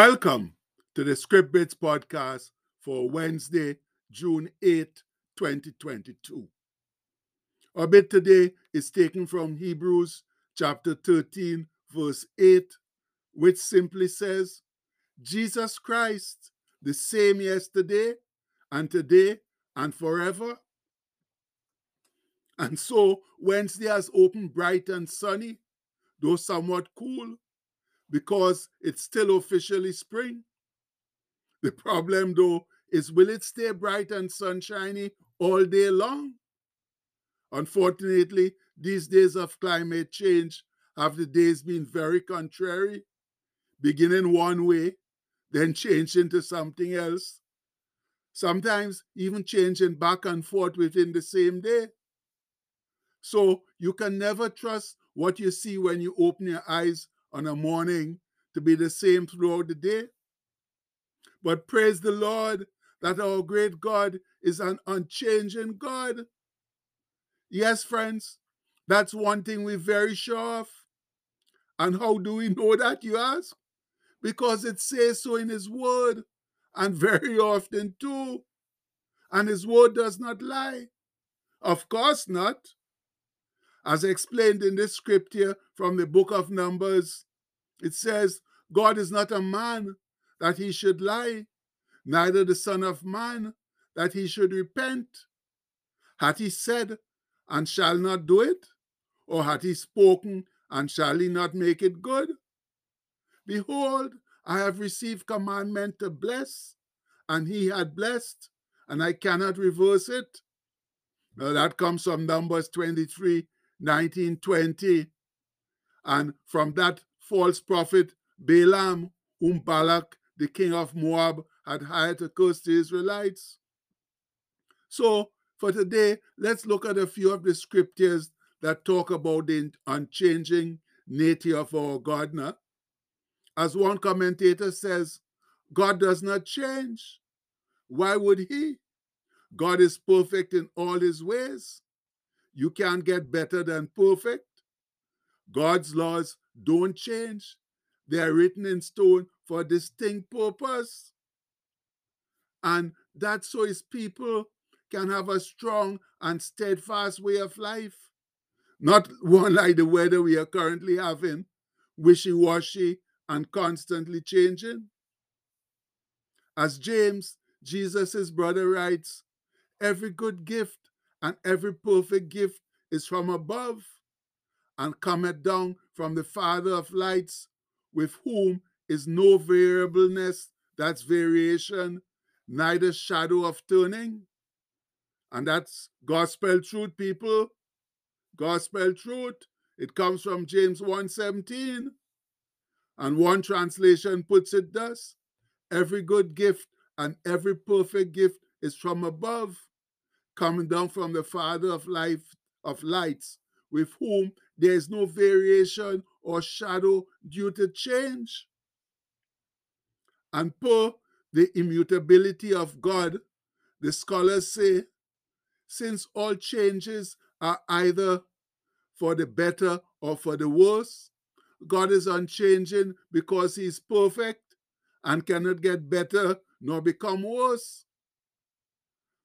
Welcome to the Script Bits podcast for Wednesday, June 8, 2022. Our bit today is taken from Hebrews chapter 13, verse 8, which simply says, Jesus Christ, the same yesterday and today and forever. And so Wednesday has opened bright and sunny, though somewhat cool, because it's still officially spring. The problem, though, is will it stay bright and sunshiny all day long? Unfortunately, these days of climate change have the days been very contrary, beginning one way, then changing to something else. Sometimes even changing back and forth within the same day. So you can never trust what you see when you open your eyes on a morning to be the same throughout the day. But praise the Lord that our great God is an unchanging God. Yes, friends, that's one thing we're very sure of. And how do we know that, you ask? Because it says so in His Word, and very often too. And His Word does not lie. Of course not. As explained in this scripture from the book of Numbers, it says, God is not a man that he should lie, neither the Son of Man that he should repent. Had he said, and shall not do it? Or had he spoken, and shall he not make it good? Behold, I have received commandment to bless, and he had blessed, and I cannot reverse it. Now that comes from Numbers 23 19 20. And from that false prophet Balaam, whom Balak, the king of Moab, had hired to curse the Israelites. So, for today, let's look at a few of the scriptures that talk about the unchanging nature of our God. Now. As one commentator says, God does not change. Why would he? God is perfect in all his ways. You can't get better than perfect. God's laws don't change. They are written in stone for a distinct purpose. And that's so his people can have a strong and steadfast way of life. Not one like the weather we are currently having, wishy washy and constantly changing. As James, Jesus' brother, writes, every good gift and every perfect gift is from above and cometh down from the Father of lights, with whom is no variableness, that's variation, neither shadow of turning. And that's gospel truth, people. Gospel truth. It comes from James 1:17. And one translation puts it thus: every good gift and every perfect gift is from above, coming down from the Father of life of lights, with whom there is no variation or shadow due to change. And per the immutability of God, the scholars say, since all changes are either for the better or for the worse, God is unchanging because He is perfect and cannot get better nor become worse.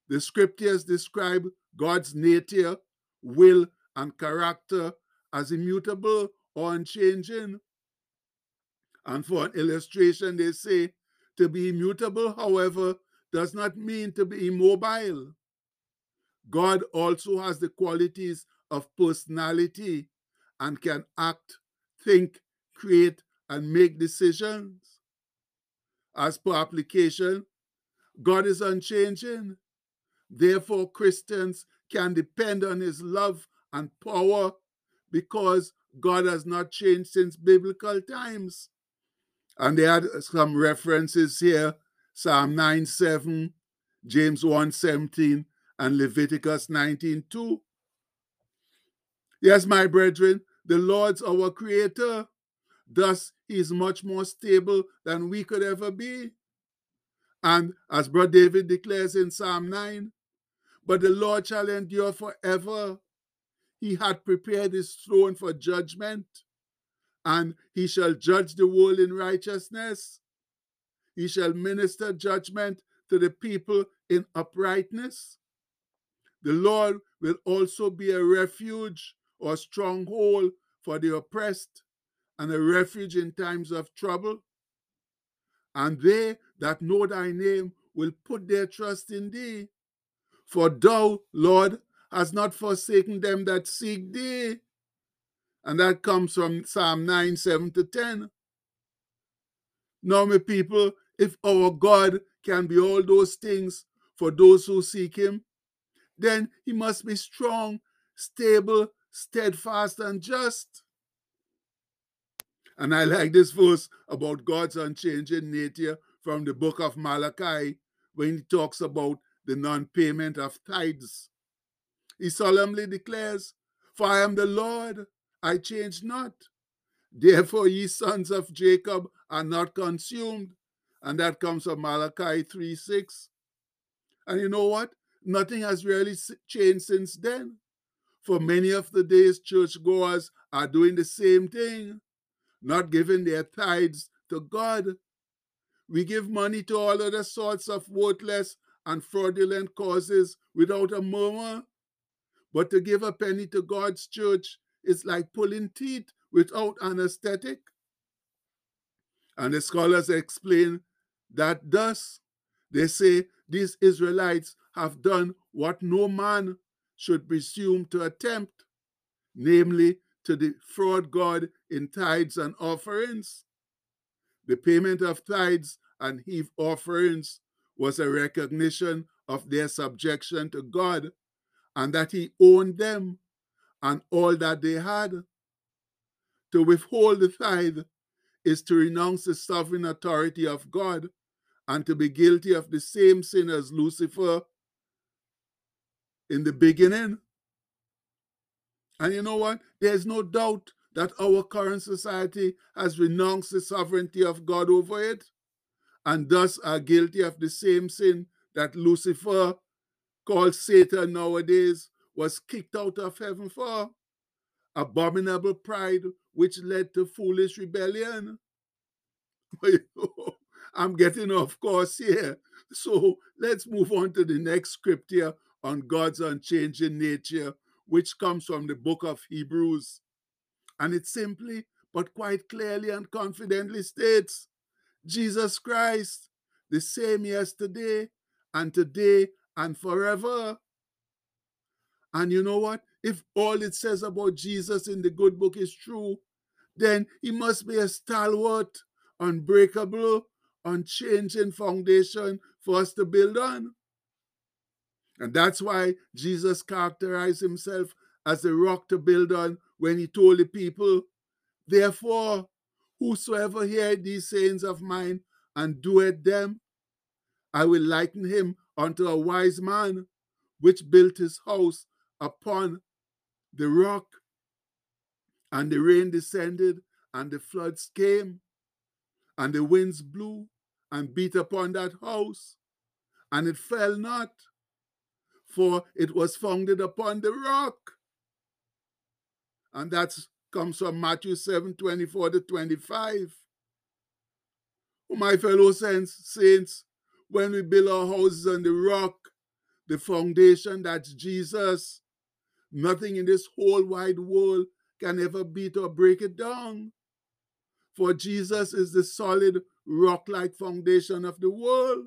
The scriptures describe God's nature, will, and character as immutable or unchanging. And for an illustration, they say to be immutable, however, does not mean to be immobile. God also has the qualities of personality and can act, think, create, and make decisions. As per application, God is unchanging. Therefore, Christians can depend on his love and power because God has not changed since biblical times. And they had some references here Psalm 9 7, James 1 17, and Leviticus 19 2. Yes, my brethren, the Lord's our creator. Thus, he is much more stable than we could ever be. And as Brother David declares in Psalm 9, but the Lord shall endure forever. He hath prepared his throne for judgment, and he shall judge the world in righteousness. he shall minister judgment to the people in uprightness. The Lord will also be a refuge or stronghold for the oppressed and a refuge in times of trouble. And they that know thy name will put their trust in thee. For thou, Lord, hast not forsaken them that seek thee. And that comes from Psalm 9 7 to 10. Now, my people, if our God can be all those things for those who seek him, then he must be strong, stable, steadfast, and just. And I like this verse about God's unchanging nature from the book of Malachi when he talks about the non payment of tithes. He solemnly declares, For I am the Lord, I change not. Therefore, ye sons of Jacob are not consumed. And that comes from Malachi 3 6. And you know what? Nothing has really changed since then. For many of the day's churchgoers are doing the same thing, not giving their tithes to God. We give money to all other sorts of worthless and fraudulent causes without a murmur. But to give a penny to God's church is like pulling teeth without anesthetic. And the scholars explain that thus they say these Israelites have done what no man should presume to attempt, namely to defraud God in tithes and offerings. The payment of tithes and heave offerings was a recognition of their subjection to God and that He owned them and all that they had. To withhold the tithe is to renounce the sovereign authority of God and to be guilty of the same sin as Lucifer in the beginning. And you know what? There's no doubt that our current society has renounced the sovereignty of God over it and thus are guilty of the same sin that Lucifer, called Satan nowadays, was kicked out of heaven for abominable pride, which led to foolish rebellion. I'm getting off course here. So let's move on to the next scripture on God's unchanging nature, which comes from the book of Hebrews. And it simply, but quite clearly and confidently states Jesus Christ, the same yesterday and today and forever. And you know what? If all it says about Jesus in the good book is true, then he must be a stalwart, unbreakable, unchanging foundation for us to build on. And that's why Jesus characterized himself as the rock to build on when he told the people, Therefore, whosoever heareth these sayings of mine and doeth them, I will liken him unto a wise man which built his house upon the rock. And the rain descended, and the floods came, and the winds blew and beat upon that house, and it fell not, for it was founded upon the rock. And that comes from Matthew 7 24 to 25. Oh, my fellow saints, saints, when we build our houses on the rock, the foundation that's Jesus, nothing in this whole wide world can ever beat or break it down. For Jesus is the solid rock like foundation of the world.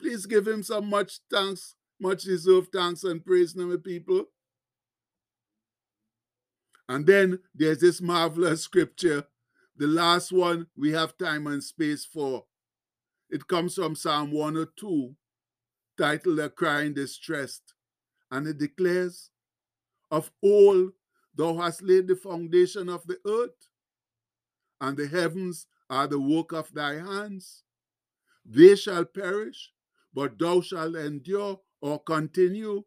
Please give him some much thanks, much deserved thanks and praise, now, people. And then there's this marvelous scripture, the last one we have time and space for. It comes from Psalm 102, titled A Crying Distressed. And it declares, Of old thou hast laid the foundation of the earth, and the heavens are the work of thy hands. They shall perish, but thou shalt endure or continue.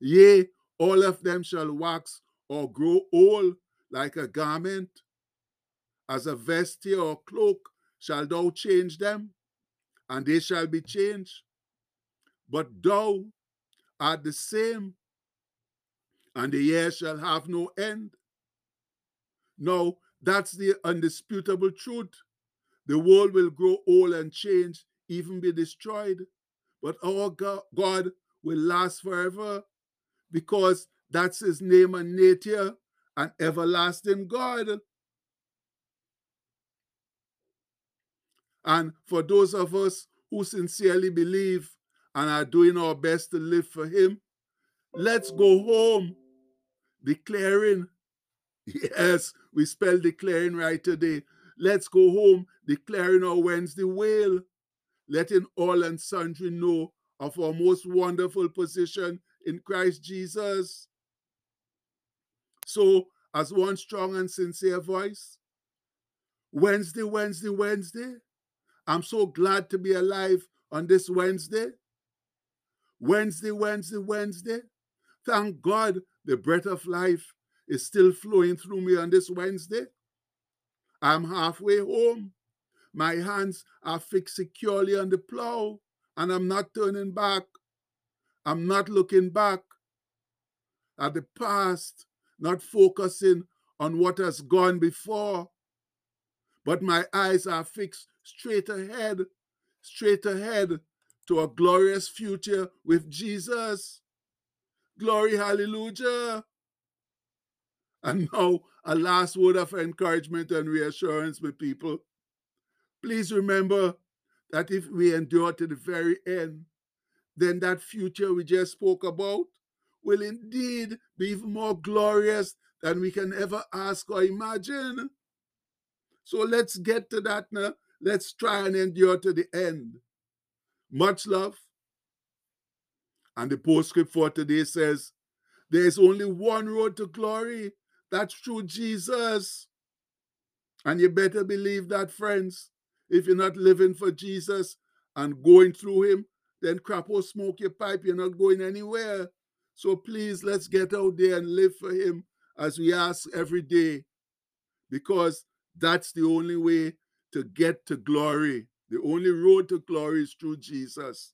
Yea, all of them shall wax or grow old like a garment. As a vesture or cloak shall thou change them, and they shall be changed. But thou art the same, and the years shall have no end. Now, that's the undisputable truth The world will grow old and change, even be destroyed. But our God will last forever because that's his name and nature, an everlasting God. And for those of us who sincerely believe and are doing our best to live for him, let's go home declaring. Yes, we spell declaring right today. Let's go home declaring our Wednesday wail, letting all and sundry know of our most wonderful position in Christ Jesus. So, as one strong and sincere voice, Wednesday, Wednesday, Wednesday, I'm so glad to be alive on this Wednesday. Wednesday, Wednesday, Wednesday. Thank God the breath of life is still flowing through me on this Wednesday. I'm halfway home. My hands are fixed securely on the plow, and I'm not turning back. I'm not looking back at the past, not focusing on what has gone before, but my eyes are fixed straight ahead, straight ahead to a glorious future with Jesus. Glory, hallelujah. And now, a last word of encouragement and reassurance, my people. Please remember that if we endure to the very end, then that future we just spoke about will indeed be even more glorious than we can ever ask or imagine. So let's get to that now. Let's try and endure to the end. Much love. And the postscript for today says, There is only one road to glory. That's through Jesus. And you better believe that, friends. If you're not living for Jesus and going through Him, then crapaud smoke your pipe. You're not going anywhere. So please, let's get out there and live for Him as we ask every day, because that's the only way to get to glory. The only road to glory is through Jesus.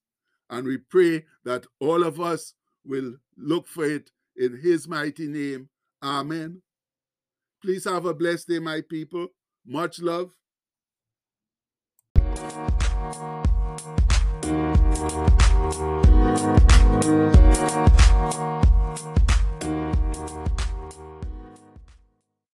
And we pray that all of us will look for it in His mighty name. Amen. Please have a blessed day, my people. Much love. Thank you.